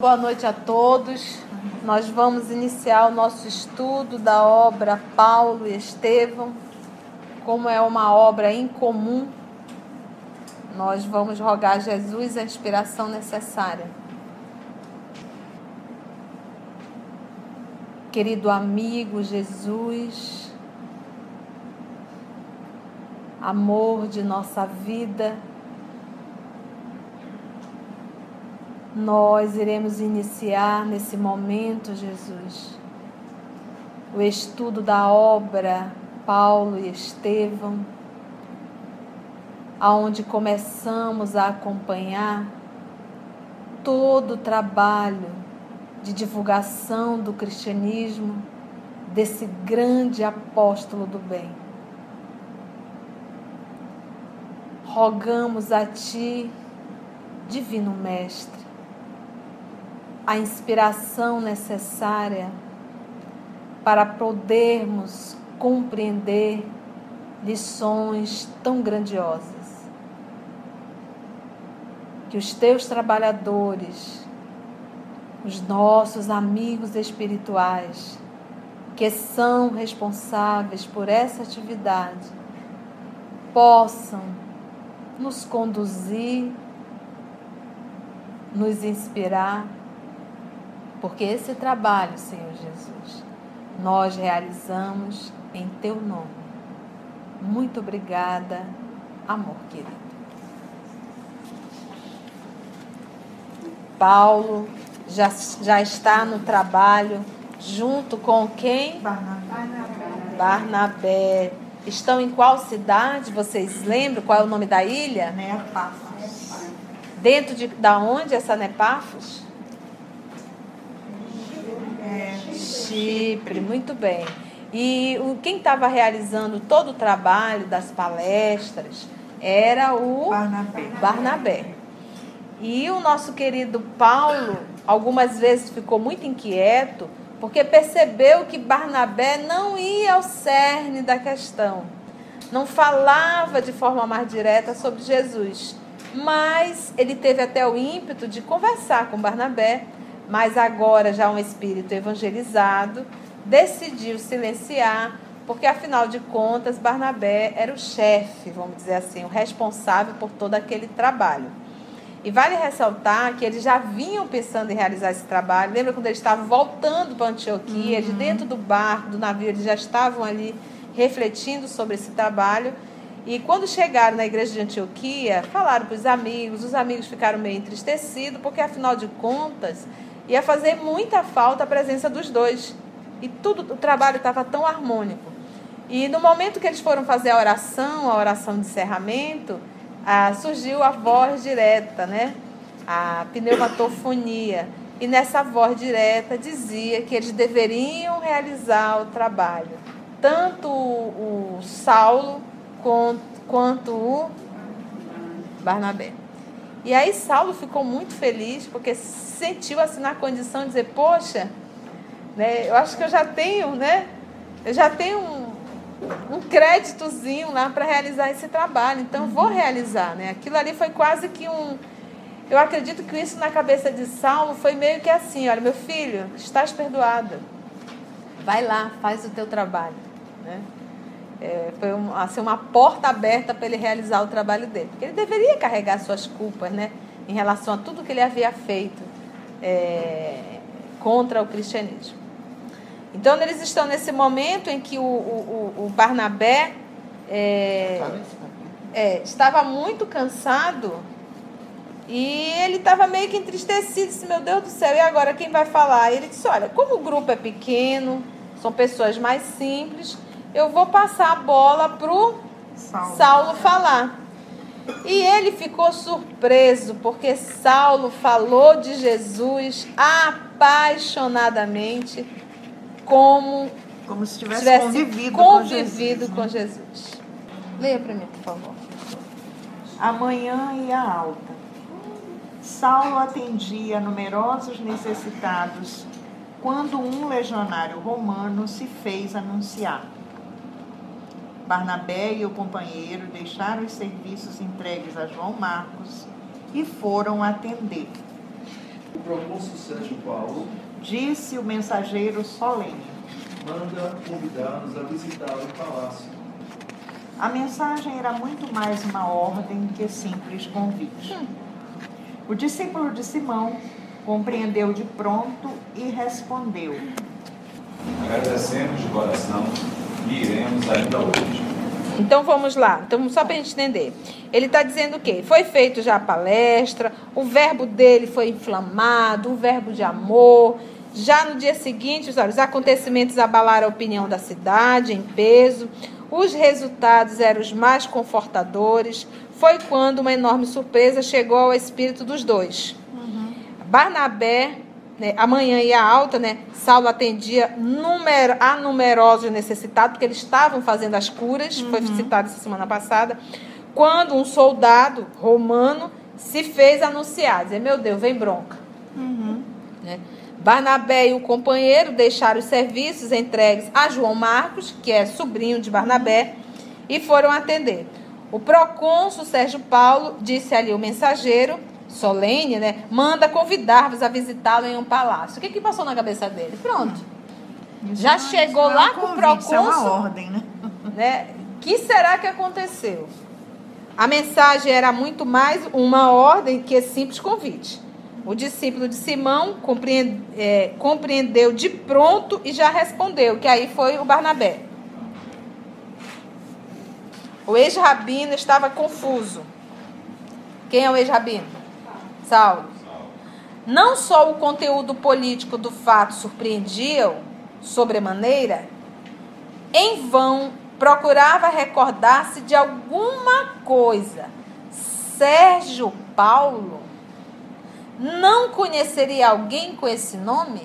Boa noite a todos. Nós vamos iniciar o nosso estudo da obra Paulo e Estevão. Como é uma obra incomum, nós vamos rogar a Jesus a inspiração necessária. Querido amigo Jesus, amor de nossa vida, nós iremos iniciar nesse momento, Jesus, o estudo da obra Paulo e Estevão, aonde começamos a acompanhar todo o trabalho de divulgação do cristianismo desse grande apóstolo do bem. Rogamos a Ti, Divino Mestre, a inspiração necessária para podermos compreender lições tão grandiosas. Que os teus trabalhadores, os nossos amigos espirituais, que são responsáveis por essa atividade, possam nos conduzir, nos inspirar porque esse trabalho, Senhor Jesus, nós realizamos em Teu nome. Muito obrigada, amor querido. Paulo já, já está no trabalho junto com quem? Barnabé. Barnabé. Estão em qual cidade? Vocês lembram qual é o nome da ilha? Nepafos. Dentro de da onde essa Nepafos? Chipre, muito bem. E o, quem estava realizando todo o trabalho das palestras era o Barnabé. Barnabé. E o nosso querido Paulo, algumas vezes ficou muito inquieto, porque percebeu que Barnabé não ia ao cerne da questão, não falava de forma mais direta sobre Jesus. Mas ele teve até o ímpeto de conversar com Barnabé mas agora já um espírito evangelizado, decidiu silenciar, porque afinal de contas Barnabé era o chefe, vamos dizer assim, o responsável por todo aquele trabalho. E vale ressaltar que eles já vinham pensando em realizar esse trabalho. Lembra quando eles estavam voltando para Antioquia, uhum. de dentro do barco, do navio, eles já estavam ali refletindo sobre esse trabalho. E quando chegaram na igreja de Antioquia, falaram para os amigos, os amigos ficaram meio entristecidos, porque afinal de contas, ia fazer muita falta a presença dos dois. E tudo, o trabalho estava tão harmônico. E no momento que eles foram fazer a oração, a oração de encerramento, ah, surgiu a voz direta, né? A pneumatofonia. E nessa voz direta dizia que eles deveriam realizar o trabalho. Tanto o, Saulo quanto o Barnabé. E aí Saulo ficou muito feliz porque sentiu assim na condição de dizer, poxa, né, eu acho que eu já tenho, né? Eu já tenho um, um créditozinho lá para realizar esse trabalho, então vou uhum. realizar, né? Aquilo ali foi quase que um eu acredito que isso na cabeça de Saulo foi meio que assim, olha, meu filho, estás perdoado. Vai lá, faz o teu trabalho, né? É, foi um, assim, uma porta aberta para ele realizar o trabalho dele. Porque ele deveria carregar suas culpas né, em relação a tudo que ele havia feito é, contra o cristianismo. Então, eles estão nesse momento em que o, o, o Barnabé é, é, estava muito cansado e ele estava meio que entristecido. Disse: Meu Deus do céu, e agora quem vai falar? E ele disse: Olha, como o grupo é pequeno, são pessoas mais simples eu vou passar a bola pro Saulo. Saulo falar. E ele ficou surpreso, porque Saulo falou de Jesus apaixonadamente, como Como se tivesse, tivesse convivido, convivido com com Jesus. Jesus. Leia para mim, por favor. Amanhã ia alta. Saulo atendia a numerosos necessitados quando um legionário romano se fez anunciar. Barnabé e o companheiro deixaram os serviços entregues a João Marcos e foram atender. O procônsul Sérgio Paulo Disse o mensageiro solene. manda convidar-nos a visitá-lo em palácio. A mensagem era muito mais uma ordem que simples convite. O discípulo de Simão compreendeu de pronto e respondeu: Agradecemos de coração e iremos ainda hoje. Então vamos lá. Então, só para a gente entender. Ele está dizendo o quê? Foi feito já a palestra, o verbo dele foi inflamado, o verbo de amor. Já no dia seguinte, os, olha, os acontecimentos abalaram a opinião da cidade em peso. Os resultados eram os mais confortadores. Foi quando uma enorme surpresa chegou ao espírito dos dois. Barnabé, né, amanhã ia alta, né? Saulo atendia numer, a numerosos necessitados, porque eles estavam fazendo as curas, foi citado essa semana passada, quando um soldado romano se fez anunciar, dizer, meu Deus, vem bronca. Né? Barnabé e o companheiro deixaram os serviços entregues a João Marcos, que é sobrinho de Barnabé, e foram atender. O procônsul Sérgio Paulo disse ali o mensageiro, solene, né? Manda convidar-vos a visitá-lo em um palácio. O que, que passou na cabeça dele? Pronto. Isso Já não é- chegou é lá um com o Isso é uma ordem, né? né? Que será que aconteceu? A mensagem era muito mais uma ordem que simples convite. O discípulo de Simão compreende- é, compreendeu de pronto e já respondeu, que aí foi o Barnabé. O ex-rabino estava confuso. Quem é o ex-rabino? Saulo. Não só o conteúdo político do fato surpreendia-o sobremaneira, em vão procurava recordar-se de alguma coisa. Sérgio Paulo não conheceria alguém com esse nome?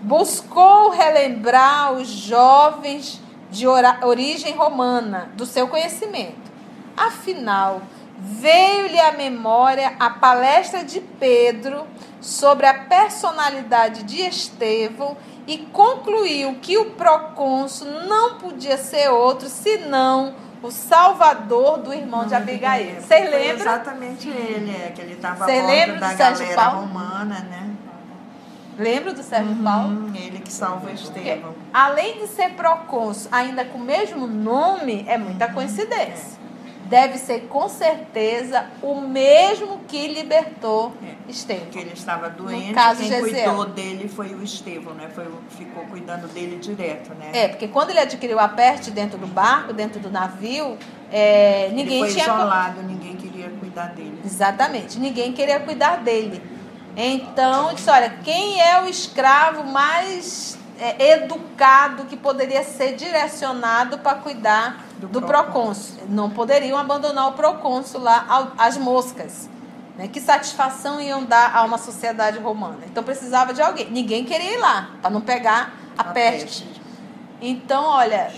Buscou relembrar os jovens de origem romana do seu conhecimento. Afinal, veio-lhe à memória a palestra de Pedro sobre a personalidade de Estevão e concluiu que o procônsul não podia ser outro senão o salvador do irmão de Abigail. Vocês Foi lembram? Exatamente ele, é, que ele estava lembra da do Sérgio galera Paulo? romana, né? Lembra do Sérgio Paulo? Hum, ele que salva Porque, Estevão. além de ser procônsul, ainda com o mesmo nome, é muita coincidência. Deve ser com certeza o mesmo que libertou É. Estevão. Que ele estava doente, caso, quem Gesiel. cuidou dele foi o Estevão, né? Foi, o- ficou cuidando dele direto, né? É, porque quando ele adquiriu a peste dentro do barco, dentro do navio, é, ninguém ele foi tinha. isolado, ninguém queria cuidar dele. Exatamente, ninguém queria cuidar dele. Então, disse, olha, quem é o escravo mais é, educado que poderia ser direcionado para cuidar do, Do procônsul? Não poderiam abandonar o procônsul lá ao- às moscas. Né? Que satisfação iam dar a uma sociedade romana? Então precisava de alguém. Ninguém queria ir lá para não pegar a, A peste. peste. Então, olha,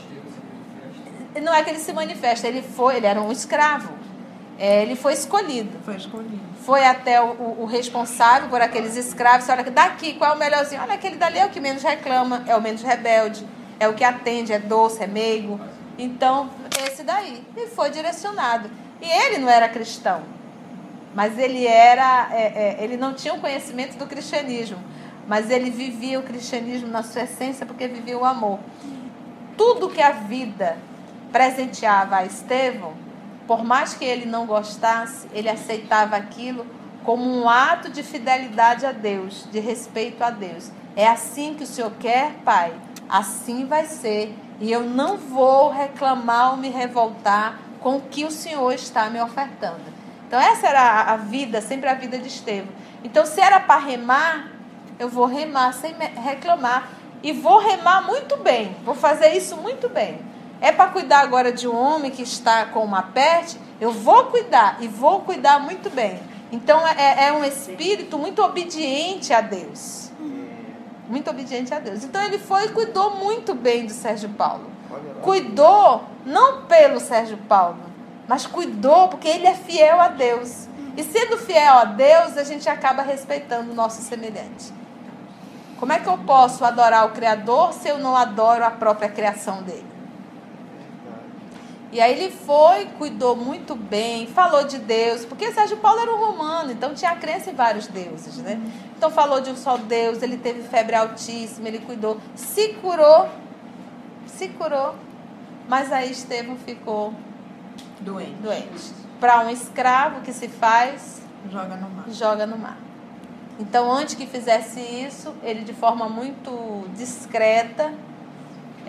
não é que ele se manifesta, ele foi, ele era um escravo. É, ele foi escolhido Foi escolhido. Foi até o, o- responsável por aqueles escravos. Olha, daqui, qual é o melhorzinho? Olha, aquele dali é o que menos reclama, é o menos rebelde, é o que atende, é doce, é meigo. Então, esse daí. E foi direcionado. E ele não era cristão, mas ele era, é, é, ele não tinha o conhecimento do cristianismo, mas ele vivia o cristianismo na sua essência porque vivia o amor. Tudo que a vida presenteava a Estevão, por mais que ele não gostasse, ele aceitava aquilo como um ato de fidelidade a Deus, de respeito a Deus. É assim que o Senhor quer, Pai? Assim vai ser. E eu não vou reclamar ou me revoltar com o que o Senhor está me ofertando. Então, essa era a- vida, sempre a vida de Estevão. Então, se era para remar, eu vou remar sem reclamar. E vou remar muito bem. Vou fazer isso muito bem. É para cuidar agora de um homem que está com uma peste? Eu vou cuidar e vou cuidar muito bem. Então é, é um espírito muito obediente a Deus. muito obediente a Deus. Então ele foi e cuidou muito bem do Sérgio Paulo. Cuidou não pelo Sérgio Paulo, mas cuidou porque ele é fiel a Deus. E sendo fiel a Deus, a gente acaba respeitando o nosso semelhante. Como é que eu posso adorar o Criador se eu não adoro a própria criação dele? E aí ele foi, cuidou muito bem, falou de Deus, porque Sérgio Paulo era um romano, então tinha crença em vários deuses, né? Então falou de um só Deus, ele teve febre altíssima, ele cuidou, se curou, se curou, mas aí Estevão ficou Doente. doente. Para um escravo que se faz, Joga no mar. joga no mar. Então, antes que fizesse isso, ele de forma muito discreta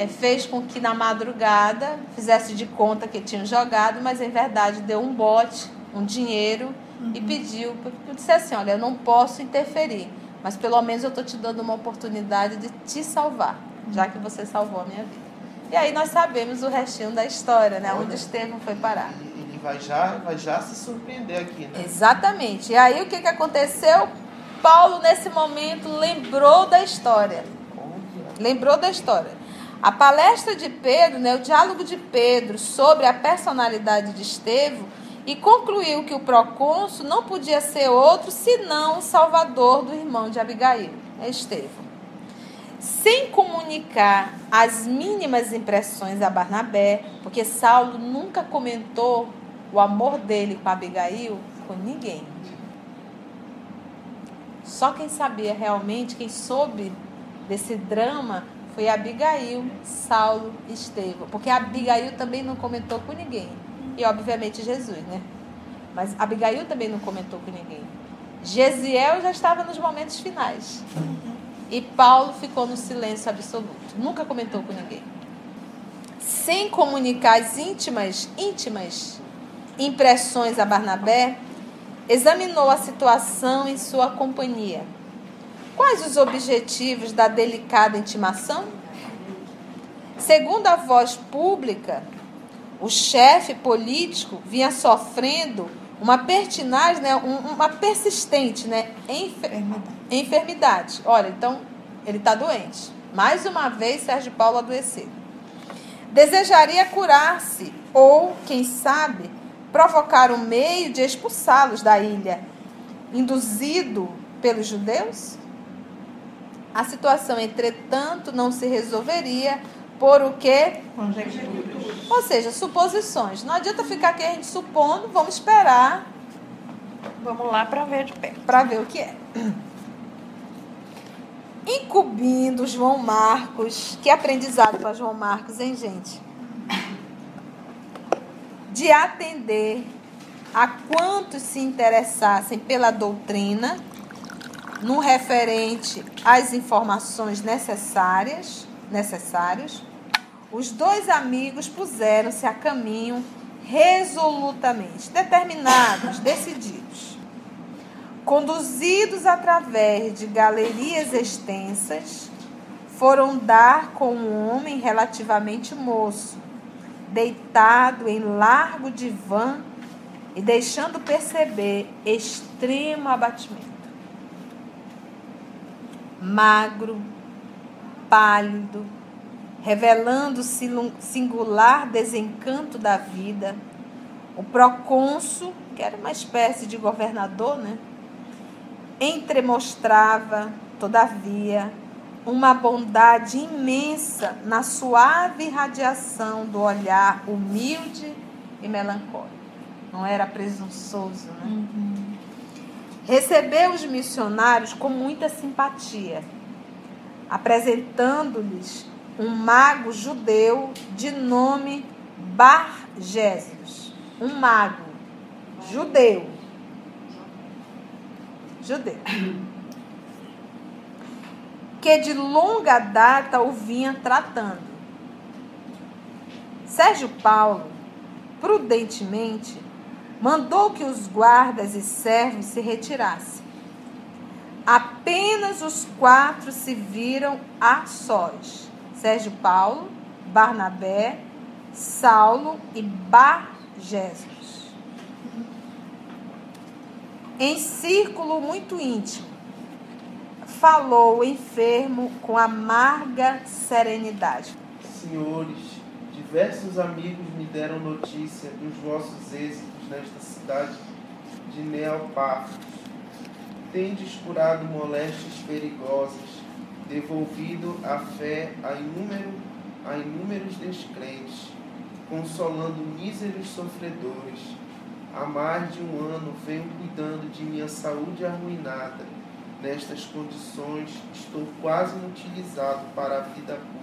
eh, fez com que na madrugada fizesse de conta que tinham jogado, mas em verdade deu um bote, um dinheiro e pediu, eu disse assim, olha, eu não posso interferir, mas pelo menos eu estou te dando uma oportunidade de te salvar, já que você salvou a minha vida. E aí nós sabemos o restinho da história, né? Onde Olha. Estevão foi parar. Ele ele vai já, vai já se surpreender aqui, né? Exatamente. E aí o que, que aconteceu? Paulo, nesse momento, lembrou da história. Olha. Lembrou da história. A palestra de Pedro, né, o diálogo de Pedro sobre a personalidade de Estevão, e concluiu que o procônsul não podia ser outro senão o salvador do irmão de Abigail, é Estevão. Sem comunicar as mínimas impressões a Barnabé, porque Saulo nunca comentou o amor dele com Abigail com ninguém. Só quem sabia realmente, quem soube desse drama foi Abigail, Saulo e Estevão. Porque Abigail também não comentou com ninguém. E obviamente Jesus, né? Mas Abigail também não comentou com ninguém. Gesiel já estava nos momentos finais. E Paulo ficou no silêncio absoluto. Nunca comentou com ninguém. Sem comunicar as íntimas, íntimas impressões a Barnabé, examinou a situação em sua companhia. Quais os objetivos da delicada intimação? Segundo a voz pública, o chefe político vinha sofrendo uma pertinaz, né, um- uma persistente né, enfer- Enfermidade. enfermidade. Olha, então ele está doente. Mais uma vez, Sérgio Paulo adoeceu. Desejaria curar-se, ou, quem sabe, provocar um meio de expulsá-los da ilha, induzido pelos judeus? A situação, entretanto, não se resolveria por o quê? Conjecturas. Ou seja, suposições. Não adianta ficar aqui a gente supondo, vamos esperar Vamos lá para ver de perto. para ver o que é. Incumbindo João Marcos, que aprendizado para João Marcos, hein, gente? De atender a quantos se interessassem pela doutrina, no referente às informações necessárias, necessários, os dois amigos puseram-se a caminho resolutamente, determinados, decididos. Conduzidos através de galerias extensas, foram dar com um homem relativamente moço, deitado em largo divã e deixando perceber extremo abatimento. Magro, pálido, revelando o singular desencanto da vida, o procônsul, que era uma espécie de governador, né? entremostrava, todavia, uma bondade imensa na suave radiação do olhar humilde e melancólico. Não era presunçoso, né? Recebeu os missionários com muita simpatia, apresentando-lhes um mago judeu de nome Bar-Jesus. Um mago judeu. Judeu. Que de longa data o vinha tratando. Sérgio Paulo, prudentemente, mandou que os guardas e servos se retirassem. Apenas os quatro se viram a sós. Sérgio Paulo, Barnabé, Saulo e Bar-Jesus. Em círculo muito íntimo, falou o enfermo com amarga serenidade. Senhores, diversos amigos me deram notícia dos vossos êxitos nesta cidade de Neopafos. Tendes curado moléstias perigosas, devolvido a fé a, inúmero, a inúmeros descrentes, consolando míseros sofredores. Há mais de um ano venho cuidando de minha saúde arruinada. Nestas condições, estou quase inutilizado para a vida pública.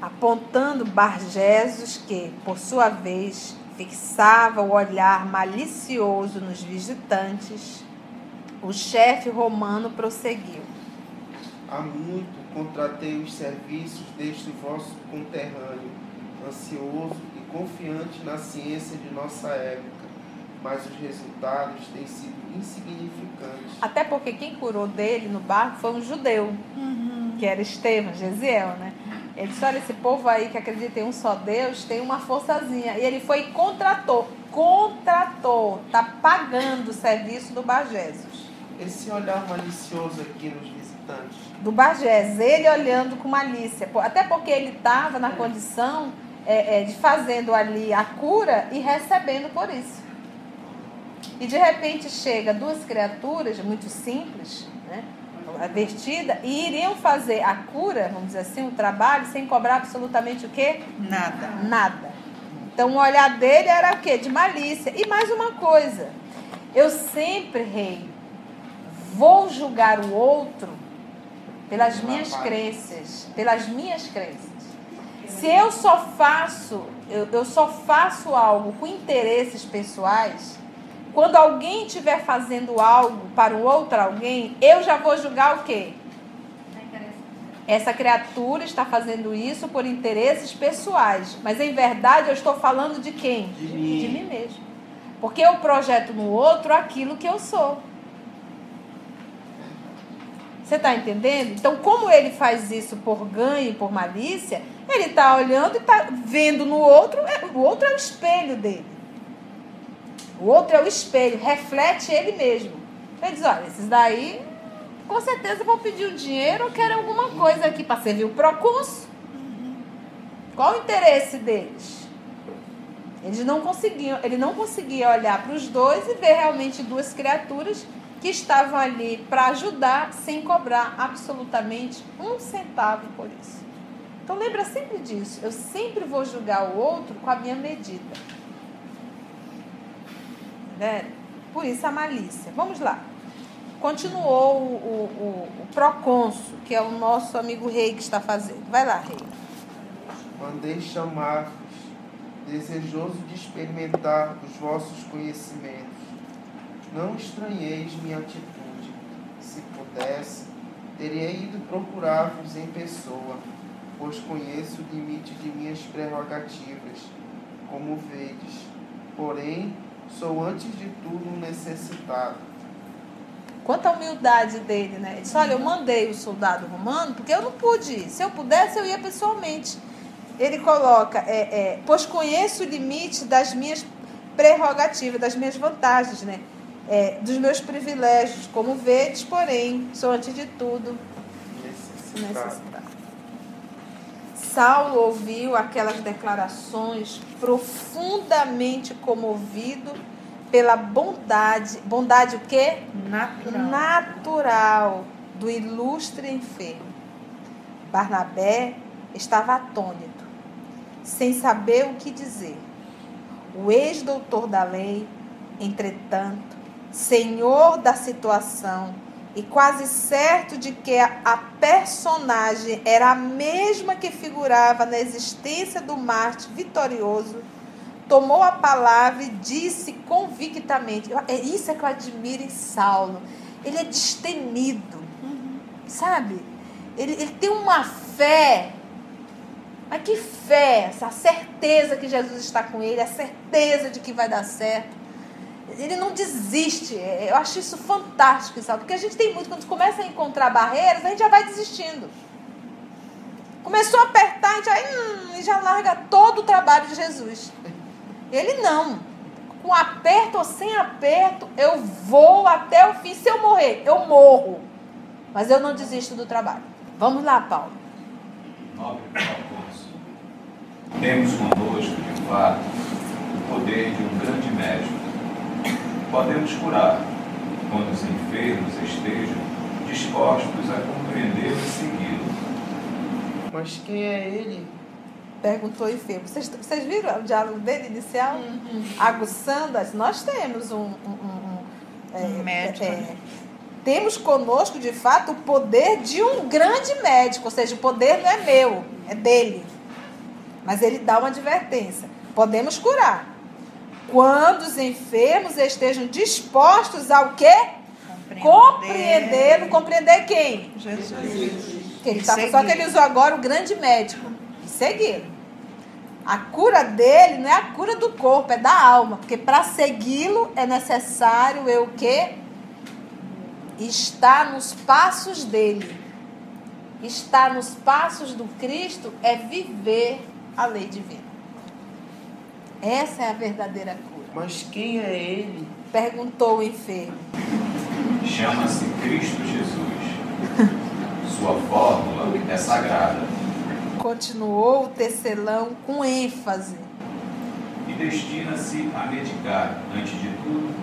apontando Bargesos que, por sua vez, fixava o olhar malicioso nos visitantes, o chefe romano prosseguiu. Há muito contratei os serviços deste vosso conterrâneo, ansioso e confiante na ciência de nossa época, mas os resultados têm sido insignificantes. Até porque quem curou dele no barco foi um judeu, que era Estevão, Gesiel, né? Ele disse, olha, esse povo aí que acredita em um só Deus tem uma forçazinha. E ele foi e contratou, contratou, tá pagando o serviço do Bargesos. Esse olhar malicioso aqui nos visitantes, do Bagés, ele olhando com malícia, até porque ele estava na condição é, é, de fazendo ali a cura e recebendo por isso. E de repente chega duas criaturas muito simples, né, vertida, e iriam fazer a cura, vamos dizer assim, o trabalho, sem cobrar absolutamente o quê? Nada. Nada. Então o olhar dele era o quê? De malícia. E mais uma coisa, eu sempre, rei, vou julgar o outro pelas minhas crenças, pelas minhas crenças. Se eu só faço, eu, eu só faço algo com interesses pessoais, quando alguém estiver fazendo algo para o outro alguém, eu já vou julgar o quê? Essa criatura está fazendo isso por interesses pessoais. Mas em verdade eu estou falando de quem? De mim. De mim mesmo. Porque eu projeto no outro aquilo que eu sou. Você está entendendo? Então, como ele faz isso por ganho, por malícia, ele está olhando e está vendo no outro, é, o outro é o espelho dele. O outro é o espelho, reflete ele mesmo. Ele diz, olha, esses daí com certeza vão pedir o dinheiro ou querem alguma coisa aqui para servir o procurso. Qual o interesse deles? Eles não conseguiam, ele não conseguia olhar para os dois e ver realmente duas criaturas que estavam ali para ajudar sem cobrar absolutamente um centavo por isso. Então lembra sempre disso. Eu sempre vou julgar o outro com a minha medida. Né? Por isso a malícia. Vamos lá. Continuou o, o, o, o procônsul, que é o nosso amigo rei que está fazendo. Vai lá, rei. mandei chamar-vos, desejoso de experimentar os vossos conhecimentos. Não estranheis minha atitude. Se pudesse, teria ido procurar-vos em pessoa, pois conheço o limite de minhas prerrogativas, como vedes. Porém, sou antes de tudo necessitado. Quanta humildade dele, né? Ele disse: Olha, eu mandei o soldado romano porque eu não pude ir. Se eu pudesse, eu ia pessoalmente. Ele coloca: é, é, Pois conheço o limite das minhas prerrogativas, das minhas vantagens, né? É, dos meus privilégios. Como vedes, porém, sou antes de tudo Necessitado. necessitado. Saulo ouviu aquelas declarações profundamente comovido pela bondade, bondade o quê? Natural. natural do ilustre enfermo. Barnabé estava atônito, sem saber o que dizer. O ex-doutor da lei, entretanto, senhor da situação e quase certo de que a, personagem era a mesma que figurava na existência do Marte vitorioso, tomou a palavra e disse convictamente: É isso que eu admiro em Saulo. Ele é destemido, sabe? Ele, ele tem uma fé. Mas que fé, essa certeza que Jesus está com ele, a certeza de que vai dar certo. Ele não desiste. Eu acho isso fantástico, sabe? Porque a gente tem muito, quando começa a encontrar barreiras, a gente já vai desistindo. Começou a apertar, a gente já, hum, já larga todo o trabalho de Jesus. Ele não. Com aperto ou sem aperto, eu vou até o fim. Se eu morrer, eu morro. Mas eu não desisto do trabalho. Vamos lá, Paulo. Nobre Afonso, temos conosco, de fato, o poder de um grande médico. Podemos curar quando os enfermos estejam dispostos a compreendê-lo e segui-lo. Mas quem é ele? Perguntou o enfermo. Vocês, vocês viram o diálogo dele inicial? Aguçando as. Nós temos um. um- um- um, é, Um médico, é, né? temos conosco, de fato, o poder de um grande médico. Ou seja, o poder não é meu, é dele. Mas ele dá uma advertência. Podemos curar. Quando os enfermos estejam dispostos ao quê? Compreendê-lo. Compreender quem? Jesus. Que ele tá, só segui-lo. que ele usou agora o grande médico. E segui-lo. A cura dele não é a cura do corpo, é da alma. Porque para segui-lo é necessário eu o quê? Estar nos passos dele. Estar nos passos do Cristo é viver a lei divina. Essa é a verdadeira cura. Mas quem é ele? Perguntou o enfermo. Chama-se Cristo Jesus. Sua fórmula é sagrada Continuou o tecelão com ênfase. e destina-se a medicar, antes de tudo,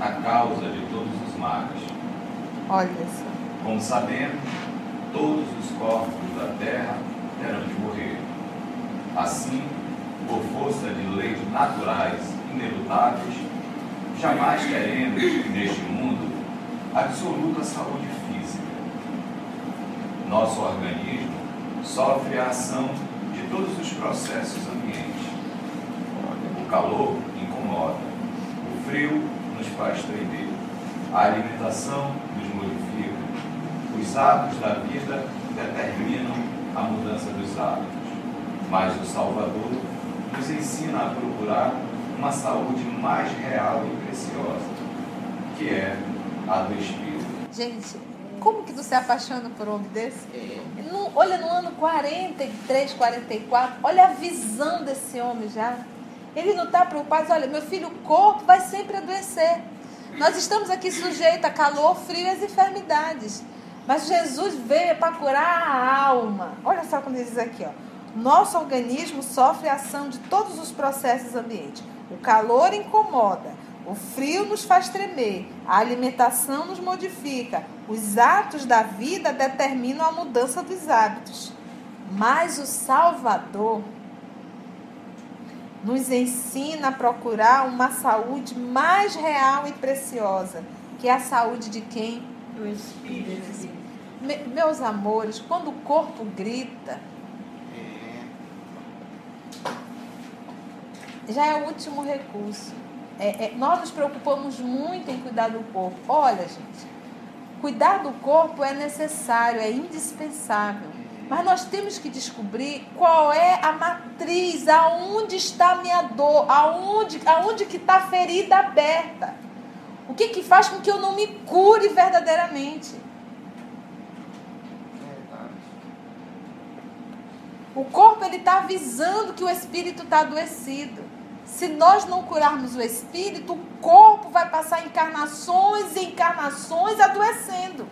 a causa de todos os males. Olha só. Como sabemos, todos os corpos da terra terão de morrer. Assim, por força de leis naturais inelutáveis, jamais teremos, neste mundo, absoluta saúde física. Nosso organismo sofre a ação de todos os processos ambientes. O calor incomoda, o frio nos faz tremer, a alimentação nos modifica, os hábitos da vida determinam a mudança dos hábitos. Mas o Salvador nos ensina a procurar uma saúde mais real e preciosa, que é a do Espírito. Gente, como que tu se apaixona por um homem desse? No- olha no ano 43, 44, olha a visão desse homem já. Ele não está preocupado, olha, meu filho, o corpo vai sempre adoecer. Nós estamos aqui sujeitos a calor, frio e as enfermidades. Mas Jesus veio para curar a alma. Olha só quando ele diz aqui, ó. Nosso organismo sofre a ação de todos os processos ambientes. O calor incomoda, o frio nos faz tremer, a alimentação nos modifica, os atos da vida determinam a mudança dos hábitos. Mas o Salvador nos ensina a procurar uma saúde mais real e preciosa, que é a saúde de quem? Do Espírito. Me- meus amores, quando o corpo grita, já é o último recurso. É- é- nós nos preocupamos muito em cuidar do corpo. Olha, gente, cuidar do corpo é necessário, é indispensável. Mas nós temos que descobrir qual é a matriz, aonde está a minha dor, aonde, aonde que está a ferida aberta. O que, que faz com que eu não me cure verdadeiramente? Verdade. O corpo ele está avisando que o espírito está adoecido. Se nós não curarmos o espírito, o corpo vai passar encarnações e encarnações adoecendo.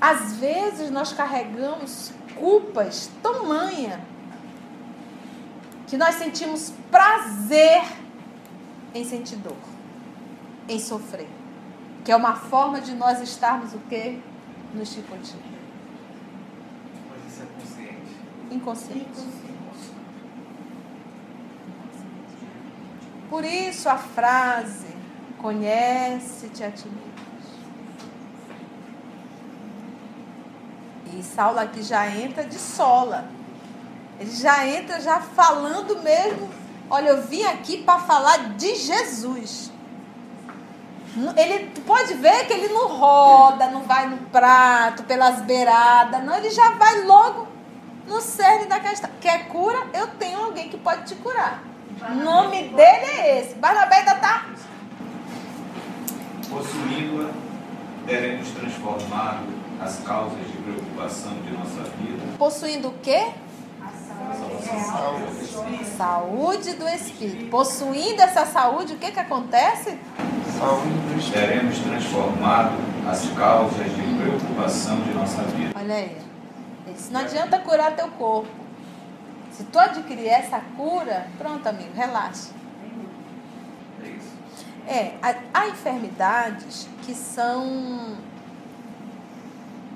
Às vezes nós carregamos culpas tamanha que nós sentimos prazer em sentir dor, em sofrer, que é uma forma de nós estarmos o quê? Nos chicoteando. Mas isso é consciente. Inconsciente. Por isso a frase conhece-te a ti mesmo. E Saulo aqui já entra de sola. Ele já entra já falando mesmo. Olha, eu vim aqui para falar de Jesus. Ele pode ver que ele não roda, não vai no prato, pelas beiradas, não, ele já vai logo no cerne da questão. Quer cura? Eu tenho alguém que pode te curar. O nome dele é esse. Barnabé ainda tá. Possuindo-a, teremos transformado as causas de preocupação de nossa vida Possuindo o quê? Saúde. Saúde do espírito. Possuindo essa saúde, o que que acontece? Saúde do teremos transformado as causas de preocupação de nossa vida. Olha aí. Não adianta curar teu corpo. Se tu adquirir essa cura, pronto, amigo, relaxa. É isso. É, há, enfermidades que são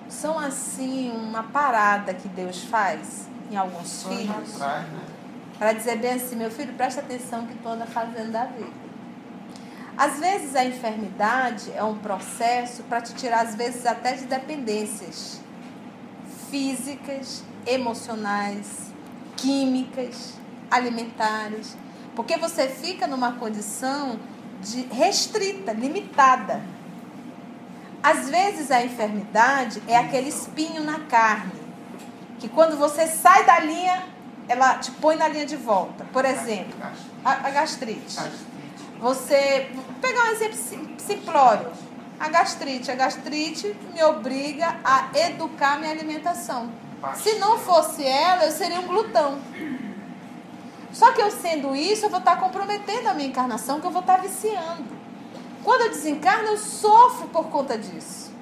são assim uma parada que Deus faz em alguns filhos né? para dizer bem assim, meu filho, presta atenção que tu anda fazendo da vida. Às vezes a enfermidade é um processo para te tirar às vezes até de dependências físicas, emocionais, químicas, alimentares, porque você fica numa condição de restrita, limitada. Às vezes a enfermidade é aquele espinho na carne, que quando você sai da linha, ela te põe na linha de volta. Por exemplo, a, a gastrite. Você, vou pegar um exemplo sim- simplório. A gastrite. A gastrite me obriga a educar minha alimentação. Se não fosse ela, eu seria um glutão. Só que eu sendo isso, eu vou estar comprometendo a minha encarnação, que eu vou estar viciando. Quando eu desencarno, eu sofro por conta disso.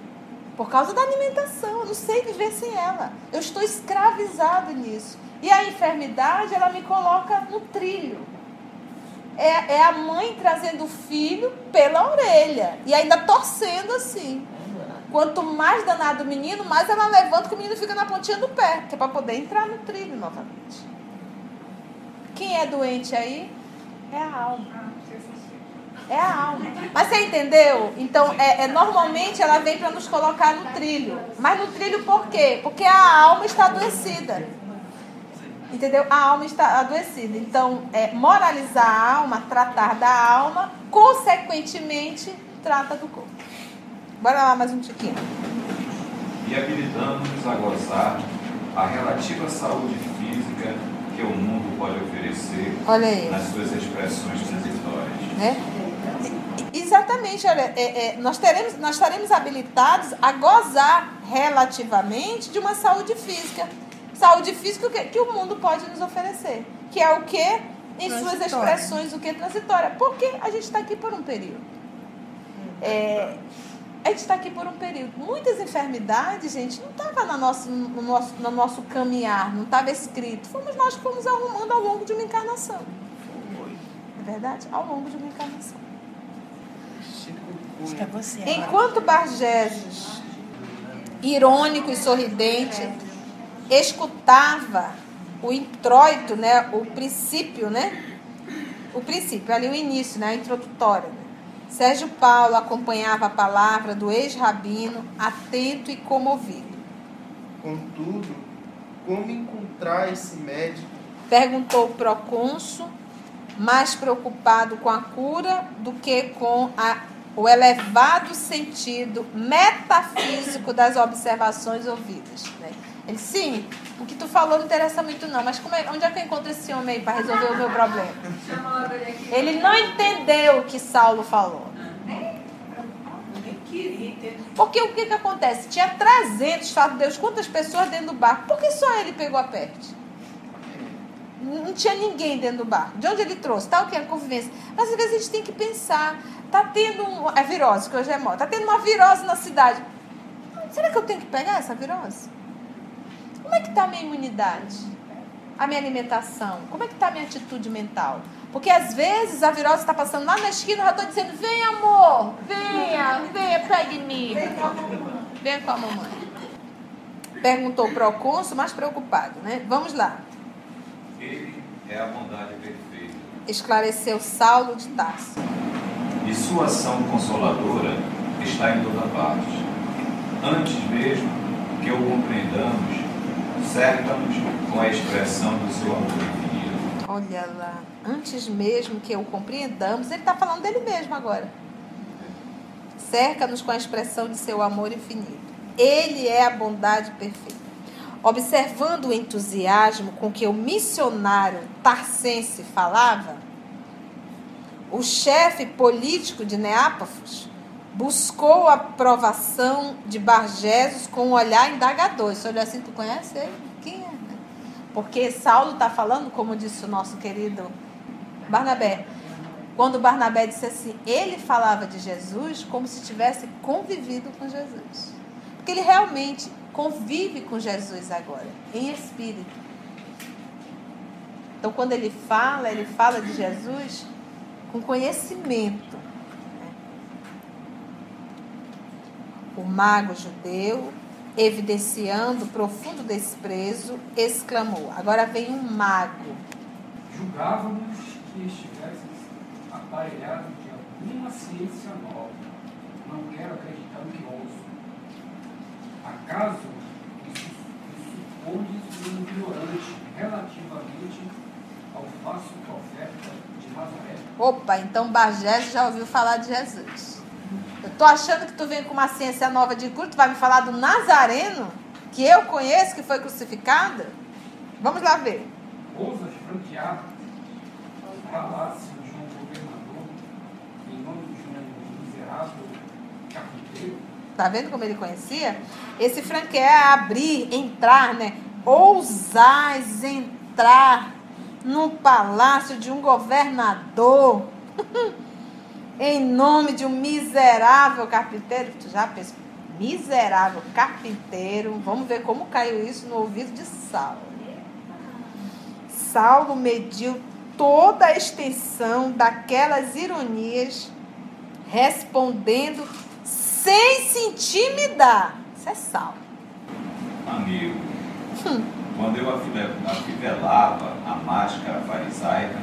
Por causa da alimentação. Eu não sei viver sem ela. Eu estou escravizado nisso. E a enfermidade, ela me coloca no trilho. É, é a mãe trazendo o filho pela orelha. E ainda torcendo assim. Quanto mais danado o menino, mais ela levanta que o menino fica na pontinha do pé. Que é para poder entrar no trilho novamente. Quem é doente aí? É a alma. É a alma. Mas você entendeu? Então, é, é- normalmente ela vem para nos colocar no trilho. Mas no trilho por quê? Porque a alma está adoecida. Entendeu? A alma está adoecida. Então, é, moralizar a alma, tratar da alma, consequentemente, trata do corpo. Bora lá mais um tiquinho. E habilitando-nos a gozar a relativa saúde física que o mundo pode oferecer nas suas expressões transitórias. né? Exatamente, olha, é- é, nós, teremos, nós estaremos habilitados a gozar relativamente de uma saúde física. Saúde física que, que o mundo pode nos oferecer. Que é o que? Em suas expressões, o que é transitória. Porque a gente está aqui por um período. É, a gente está aqui por um período. Muitas enfermidades, gente, não estava no nosso, no, nosso, no nosso caminhar, não estava escrito. Fomos nós que fomos arrumando ao longo de uma encarnação. É verdade? Ao longo de uma encarnação. É. Enquanto Bargeses, irônico e sorridente, escutava o introito, né, o princípio, né? O princípio, ali o início, né, a introdutória. né? Sérgio Paulo acompanhava a palavra do ex-rabino, atento e comovido. Contudo, como encontrar esse médico Perguntou o procônsul, mais preocupado com a cura do que com a, o elevado sentido metafísico das observações ouvidas. Né? Ele, sim, o que tu falou não interessa muito não, mas como é- onde é que eu encontro esse homem aí para resolver o meu problema? Ele não entendeu o que Saulo falou. Porque o que, que acontece? Tinha 300, fala Deus, quantas pessoas dentro do barco? Por que só ele pegou a peste? Não tinha ninguém dentro do barco. De onde ele trouxe? Tá o que? A convivência. Mas às vezes a gente tem que pensar. Tá tendo um, a virose, que hoje é moda. Tá tendo uma virose na cidade. Será que eu tenho que pegar essa virose? Como é que está a minha imunidade? A minha alimentação? Como é que está a minha atitude mental? Porque às vezes a virose está passando lá na esquina, eu já estou dizendo, vem amor, venha, venha, pegue-me. Venha com a mamãe. Perguntou o procônsul, mais preocupado, né? Vamos lá. Ele é a bondade perfeita. Esclareceu Saulo de Tarso. E sua ação consoladora está em toda parte. Antes mesmo que o compreendamos, cerca-nos com a expressão do seu amor infinito. Olha lá, antes mesmo que o compreendamos, ele está falando dele mesmo agora. Cerca-nos com a expressão de seu amor infinito. Ele é a bondade perfeita. Observando o entusiasmo com que o missionário tarcense falava, o chefe político de Neápafos buscou a aprovação de Bargesos com um olhar indagador. Esse olhar assim, tu conhece ele? Quem é? Porque Saulo está falando, como disse o nosso querido Barnabé, quando Barnabé disse assim, ele falava de Jesus como se tivesse convivido com Jesus. Porque ele realmente convive com Jesus agora, em espírito. Então, quando ele fala, ele fala de Jesus com conhecimento. O mago judeu, evidenciando profundo desprezo, exclamou: Agora vem um mago. Julgávamos que estivesse aparelhado de alguma ciência nova. Não quero acreditar no que ouço. Acaso supõe um ignorante relativamente ao falso profeta de Nazaré? Opa, então Bagés já ouviu falar de Jesus. Eu tô achando que tu vem com uma ciência nova de culto, vai me falar do Nazareno, que eu conheço, que foi crucificado? Vamos lá ver. Ousas franquear o palácio de um governador em nome de um miserável carpinteiro? Tá vendo como ele conhecia? Esse franquear é abrir, entrar, né? Ousais entrar no palácio de um governador em nome de um miserável carpinteiro. Tu já pensou? Miserável carpinteiro. Vamos ver como caiu isso no ouvido de Saulo. Saulo mediu toda a extensão daquelas ironias, respondendo sem se intimidar. Isso é Saulo. Amigo, quando eu afivelava a máscara farisaica,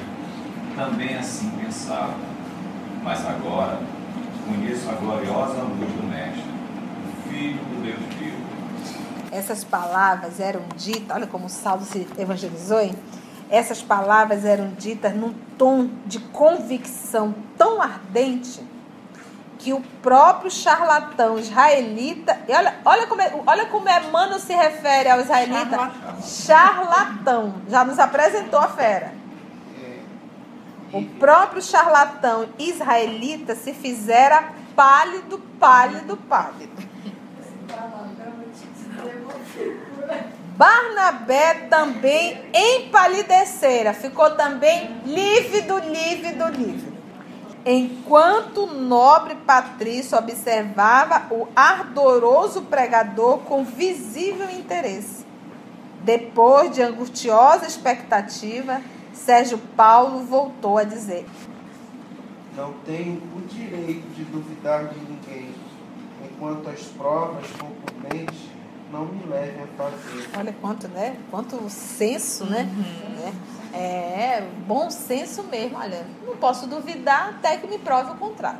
também assim pensava. Mas agora conheço a gloriosa luz do Mestre, o Filho do Deus vivo. Essas palavras eram ditas, olha como Saulo se evangelizou, hein? Essas palavras eram ditas num tom de convicção tão ardente que o próprio charlatão israelita, e olha, olha, como, é, olha como Emmanuel se refere ao israelita, charlatão, já nos apresentou a fera. O próprio charlatão israelita se fizera pálido, pálido, pálido. Barnabé também empalidecera, ficou também lívido, lívido, lívido. Enquanto o nobre patrício observava o ardoroso pregador com visível interesse. Depois de angustiosa expectativa, Sérgio Paulo voltou a dizer: Não tenho o direito de duvidar de ninguém, enquanto as provas concludentes não me levem a fazer. Olha quanto, né? Quanto senso, né? Né? É, bom senso mesmo. Olha, não posso duvidar até que me prove o contrário.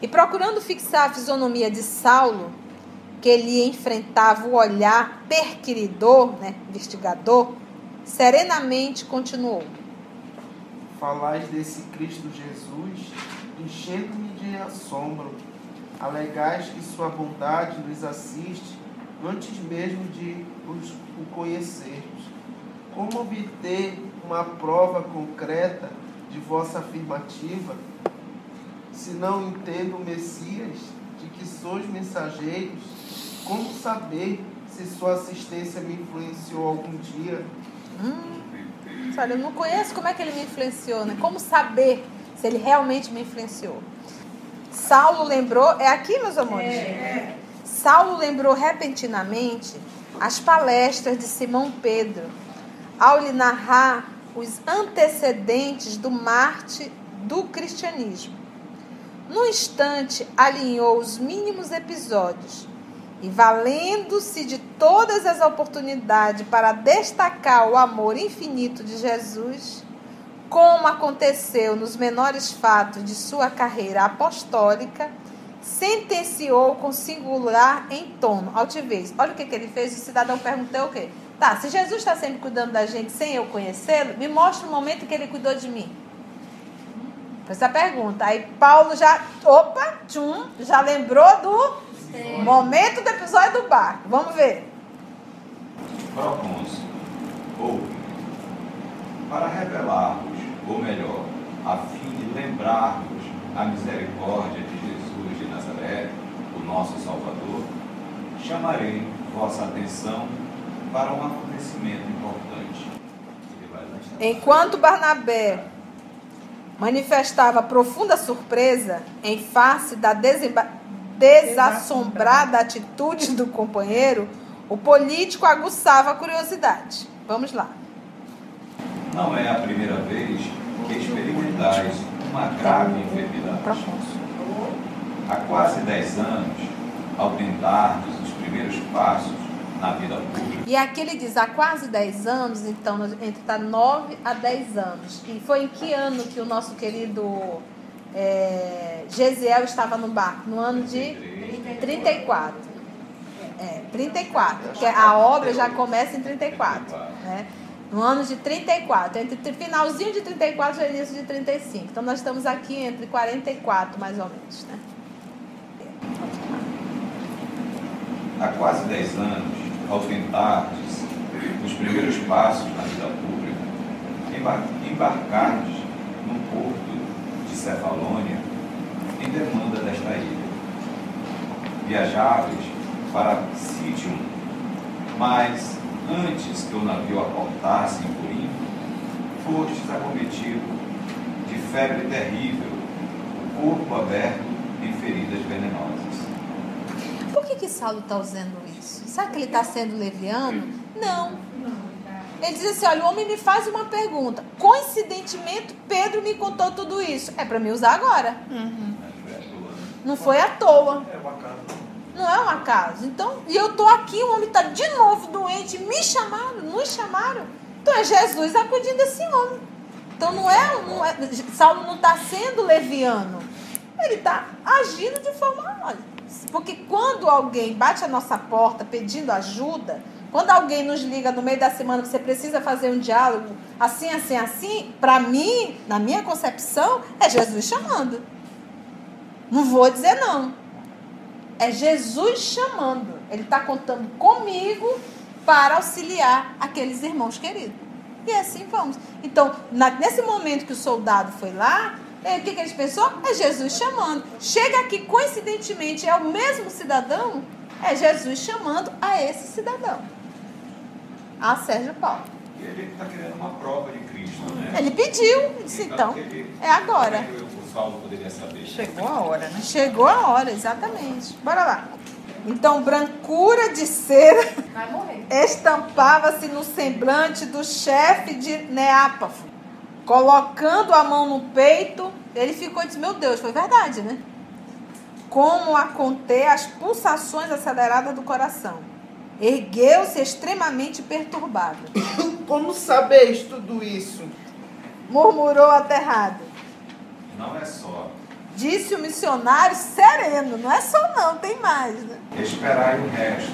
E procurando fixar a fisionomia de Saulo, que ele enfrentava o olhar perquiridor, né? Investigador, serenamente continuou. Falais desse Cristo Jesus, enchendo-me de assombro. Alegais que sua bondade nos assiste antes mesmo de os, o conhecermos. Como obter uma prova concreta de vossa afirmativa, se não entendo o Messias, de que sois mensageiros? Como saber se sua assistência me influenciou algum dia? Olha, eu não conheço como é que ele me influenciou, né? Como saber se ele realmente me influenciou? Saulo lembrou, é aqui, meus amores? Saulo lembrou repentinamente as palestras de Simão Pedro, ao lhe narrar os antecedentes do Marte do cristianismo. No instante, alinhou os mínimos episódios e, valendo-se de todas as oportunidades para destacar o amor infinito de Jesus, como aconteceu nos menores fatos de sua carreira apostólica, sentenciou com singular entono, altivez. Olha o que, que ele fez, o cidadão perguntou o quê? Tá, se Jesus está sempre cuidando da gente sem eu conhecê-lo, me mostra o momento que ele cuidou de mim. Essa pergunta. Aí Paulo já, opa, tchum, já lembrou do momento do episódio do barco. Vamos ver. Procônsul, ouve, para revelar-vos, ou melhor, a fim de lembrar-vos a misericórdia de Jesus de Nazaré, o nosso Salvador, chamarei vossa atenção para um acontecimento importante. Enquanto Barnabé manifestava profunda surpresa em face da desassombrada atitude do companheiro, o político aguçava a curiosidade. Vamos lá. Não é a primeira vez que experimentais uma grave enfermidade. Há quase 10 anos, ao tentarmos os primeiros passos na vida pública, E aqui ele diz, há quase 10 anos, então, entre tá 9 a 10 anos. E foi em que ano que o nosso querido é, Gesiel estava no barco? No ano de 34. É, 34. Que a obra já começa em 34. Né? No ano de 34. Entre finalzinho de 34 e início de 35. Então nós estamos aqui entre 44, mais ou menos. Né? há quase 10 anos, ao tentardes os primeiros passos na vida pública, embar embarcardes no porto Cefalônia em demanda desta ilha. Viajáveis para Sítium, mas antes que o navio aportasse em Corinto, fostes acometido de febre terrível, o corpo aberto em feridas venenosas. Por que, que Saulo está usando isso? Será que ele está sendo leviano? Não. Ele diz assim: olha, o homem me faz uma pergunta. Coincidentemente, Pedro me contou tudo isso. É para me usar agora. Não foi à toa. É bacana. Não é um acaso. Então, e eu tô aqui, o homem está de novo doente. Me chamaram, nos chamaram. Então é Jesus acudindo esse homem. Então não é, não é Saulo não está sendo leviano. Ele está agindo de forma. Olha, porque quando alguém bate a nossa porta pedindo ajuda, quando alguém nos liga no meio da semana você precisa fazer um diálogo assim, assim, assim, para mim, na minha concepção, é Jesus chamando. Não vou dizer não. É Jesus chamando. Ele está contando comigo para auxiliar aqueles irmãos queridos. E assim vamos. Então, na- nesse momento que o soldado foi lá, é, o que, que eles pensou? É Jesus chamando. Chega aqui, coincidentemente, é o mesmo cidadão, é Jesus chamando a esse cidadão. A Sérgio Paulo. E ele está querendo uma prova de Cristo, né? Ele pediu, ele disse, então, ele- é agora. como que O Saulo poderia saber. Chegou a hora, né? Chegou a hora, exatamente. Bora lá. Então, brancura de cera estampava-se no semblante do chefe de Neápafo. Colocando a mão no peito, ele ficou e disse: Meu Deus, foi verdade, né? Como a conter as pulsações aceleradas do coração. Ergueu-se extremamente perturbado. Como sabeis tudo isso? Murmurou aterrado. Não é só. Disse o missionário sereno. Não é só, não, tem mais, né? Esperai o resto.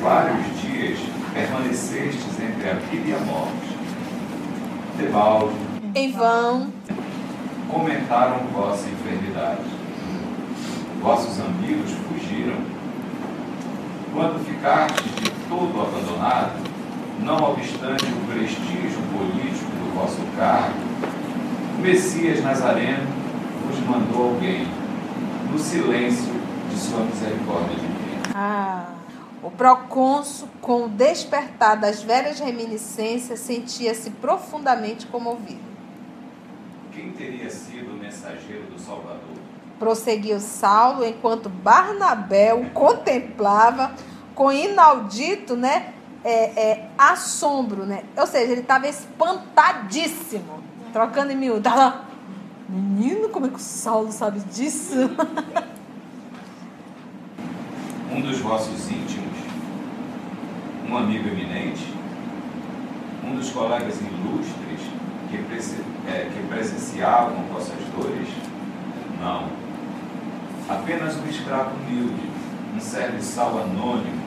Vários dias permanecestes entre a vida e a morte. Debalde, Em vão, comentaram vossa enfermidade. Vossos amigos fugiram. Quando ficastes de todo abandonado, não obstante o prestígio político do vosso cargo, o Messias Nazareno vos mandou alguém, no silêncio de sua misericórdia divina. Ah, o procônsul, com o despertar das velhas reminiscências, sentia-se profundamente comovido. Quem teria sido o mensageiro do Salvador? Prosseguiu Saulo, enquanto Barnabé o contemplava com inaudito né, é, é, assombro. Né? Ou seja, ele estava espantadíssimo. Trocando em miúdo. Menino, como é que o Saulo sabe disso? Um dos vossos íntimos? Um amigo eminente? Um dos colegas ilustres que, é, que presenciavam vossas dores? Não. Apenas um escravo humilde, um serviçal anônimo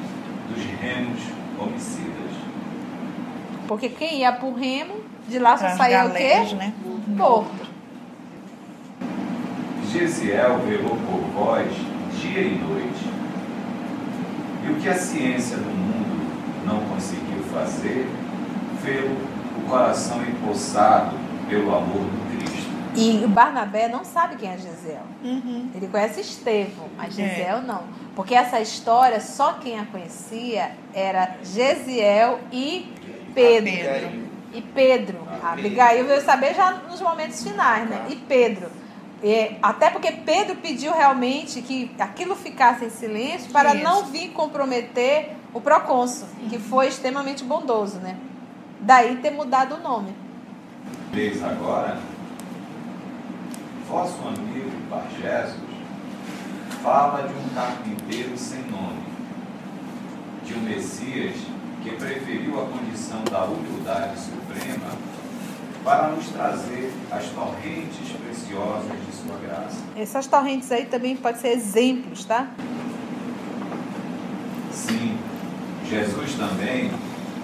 dos remos homicidas. Porque quem ia pro remo, de lá só saía o quê? né? Porto. Gesiel velou por vós dia e noite. E o que a ciência do mundo não conseguiu fazer, fê-lo o coração empossado pelo amor do. E o Barnabé não sabe quem é Gisel. Uhum. Ele conhece Estevão, mas É. Gisel não. Porque essa história, só quem a conhecia era Gesiel e Pedro. Pedro. E Pedro. A Abigail veio saber já nos momentos finais, né? E Pedro. É, até porque Pedro pediu realmente que aquilo ficasse em silêncio para Isso. não vir comprometer o procônsul, que foi extremamente bondoso, né? Daí ter mudado o nome. Leis agora, vosso amigo Bargesos fala de um carpinteiro sem nome, de um Messias que preferiu a condição da humildade suprema para nos trazer as torrentes preciosas de sua graça. Essas torrentes aí também podem ser exemplos, tá? Sim, Jesus também,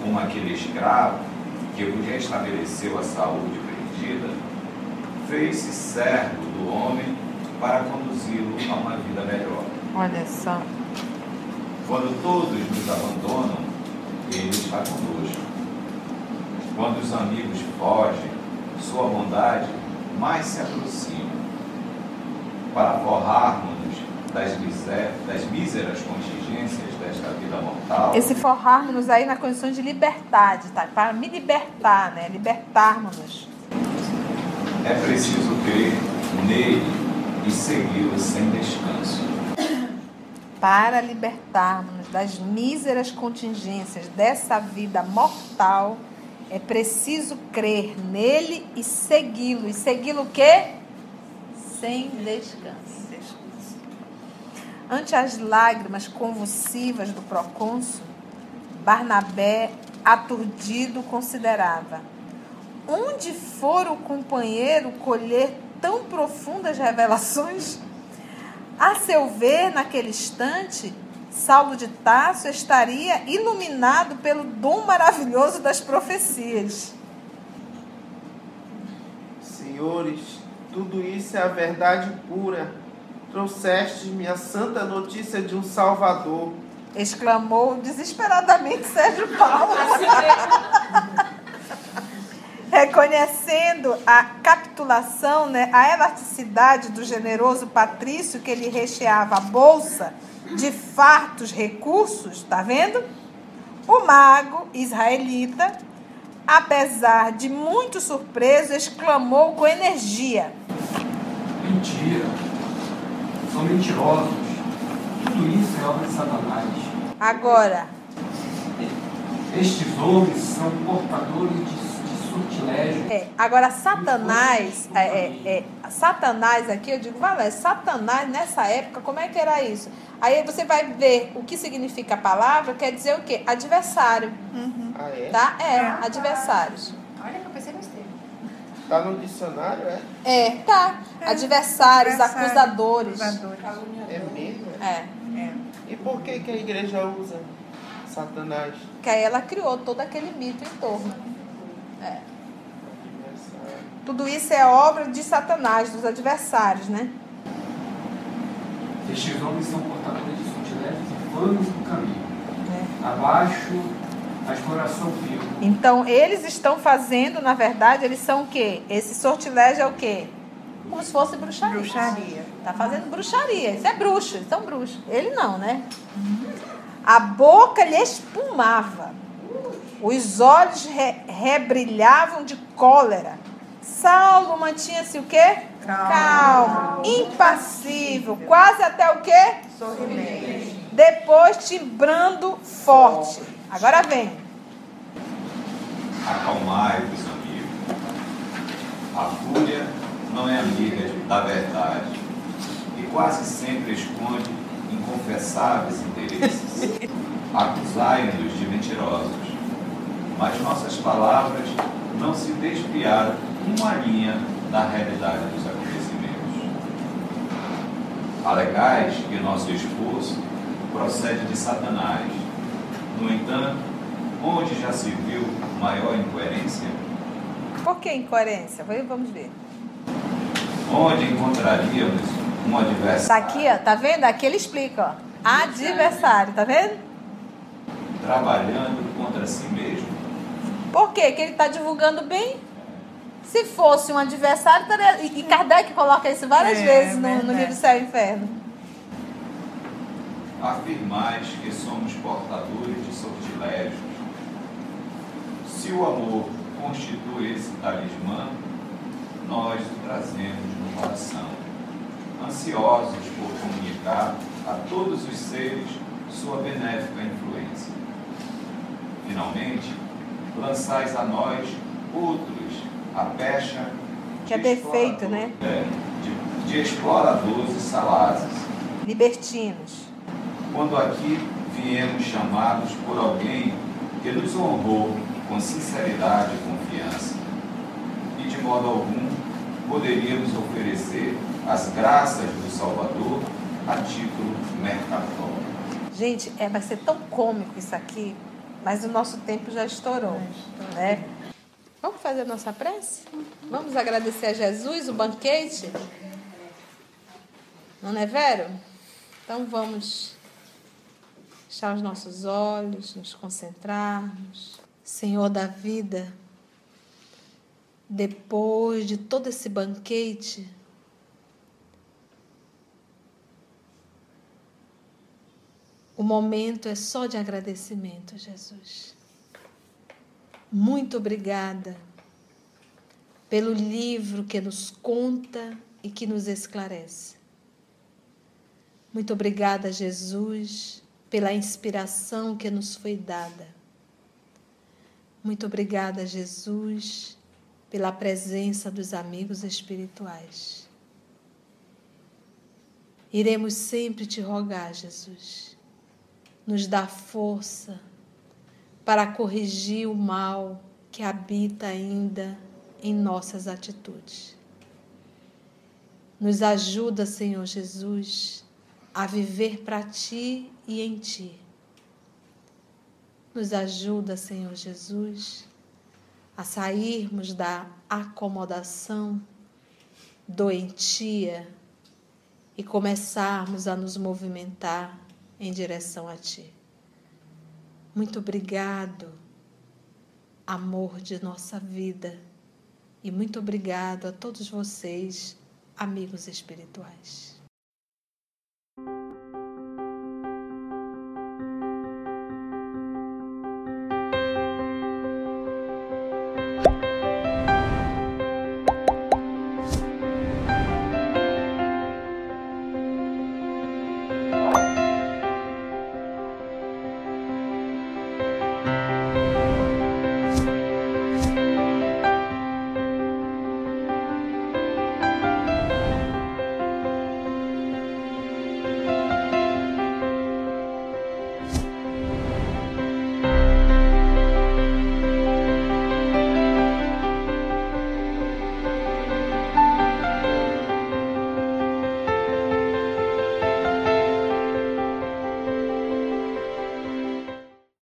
como aquele escravo que vos restabeleceu a saúde perdida, fez-se servo do homem para conduzi-lo a uma vida melhor. Olha só. Quando todos nos abandonam, Ele está conosco. Quando os amigos fogem, Sua bondade mais se aproxima. Para forrarmos-nos das, das míseras contingências desta vida mortal, Esse forrarmos aí na condição de liberdade, tá? Para me libertar, né? Libertarmos-nos. É preciso crer nele e segui-lo sem descanso. Para libertarmos das míseras contingências dessa vida mortal, é preciso crer nele e segui-lo. E segui-lo o quê? Sem descanso. Ante as lágrimas convulsivas do procônsul, Barnabé, aturdido, considerava: onde for o companheiro colher tão profundas revelações? A seu ver, naquele instante, Saulo de Tarso estaria iluminado pelo dom maravilhoso das profecias. Senhores, tudo isso é a verdade pura. Trouxestes-me a santa notícia de um Salvador. Exclamou desesperadamente Sérgio Paulo. Reconhecendo a capitulação, né, a elasticidade do generoso patrício que lhe recheava a bolsa de fartos recursos, tá vendo? O mago israelita, apesar de muito surpreso, exclamou com energia: Mentira. São mentirosos. Tudo isso é obra de Satanás. Agora, Estes homens são portadores de sortilégio. É, agora Satanás, é, é, é, Satanás aqui, eu digo, Valéria, Satanás nessa época, como é que era isso? Aí você vai ver o que significa a palavra, quer dizer o quê? Adversário, Ah, é? tá? É, adversários. Olha que eu pensei besteira. Tá no dicionário, é? É, tá. Adversários, Adversário, acusadores. acusadores. É mesmo? é? É, É. E por que, que a igreja usa Satanás? que aí ela criou todo aquele mito em torno. É. Tudo isso é obra de Satanás, dos adversários, né? Estes homens são portadores de sortilégios e planos do caminho. É. Abaixo, a exploração vil. Então, eles estão fazendo, na verdade, eles são o quê? Esse sortilégio é o quê? Como se fosse bruxaria. Bruxaria. Tá fazendo bruxaria. Isso é bruxo, eles são bruxos. Ele não, né? A boca lhe espumava. Os olhos re- rebrilhavam de cólera. Saulo mantinha-se o quê? Calmo. Calmo, impassível, quase até o quê? Sorridente. Depois timbrando forte. Agora vem. Acalmai-vos, amigos. A fúria não é amiga da verdade e quase sempre esconde inconfessáveis interesses. Acusai-nos de mentirosos, mas nossas palavras não se desviaram uma linha da realidade dos acontecimentos. Alegais que nosso esforço procede de Satanás. No entanto, onde já se viu maior incoerência? Por que incoerência? Vamos ver. Onde encontraríamos um Tá adversário aqui, ó. Tá vendo? Aqui ele explica, ó. Adversário, tá vendo? trabalhando contra si mesmo? Por quê? Que ele está divulgando bem. Se fosse um adversário, e Kardec coloca isso várias É, vezes no, no livro Céu e Inferno. Afirmais que somos portadores de sortilégios. Se o amor constitui esse talismã, nós o trazemos no coração, ansiosos por comunicar a todos os seres sua benéfica influência. Finalmente, lançais a nós outros a pecha Que é defeito, né? É, de, de exploradores e salazes. Libertinos. Quando aqui viemos chamados por alguém que nos honrou com sinceridade e confiança, e de modo algum poderíamos oferecer as graças do Salvador a título mercatório. Gente, é, vai ser tão cômico isso aqui, mas o nosso tempo já estourou. Né? Vamos fazer a nossa prece? Vamos agradecer a Jesus o banquete? Não é, Vero? Então vamos fechar os nossos olhos, nos concentrarmos. Senhor da vida, depois de todo esse banquete, o momento é só de agradecimento, Jesus. Muito obrigada pelo livro que nos conta e que nos esclarece. Muito obrigada, Jesus, pela inspiração que nos foi dada. Muito obrigada, Jesus, pela presença dos amigos espirituais. Iremos sempre te rogar, Jesus, nos dá força para corrigir o mal que habita ainda em nossas atitudes. Nos ajuda, Senhor Jesus, a viver para ti e em ti. Nos ajuda, Senhor Jesus, a sairmos da acomodação doentia e começarmos a nos movimentar em direção a Ti. Muito obrigado, amor de nossa vida, e muito obrigado a todos vocês, amigos espirituais.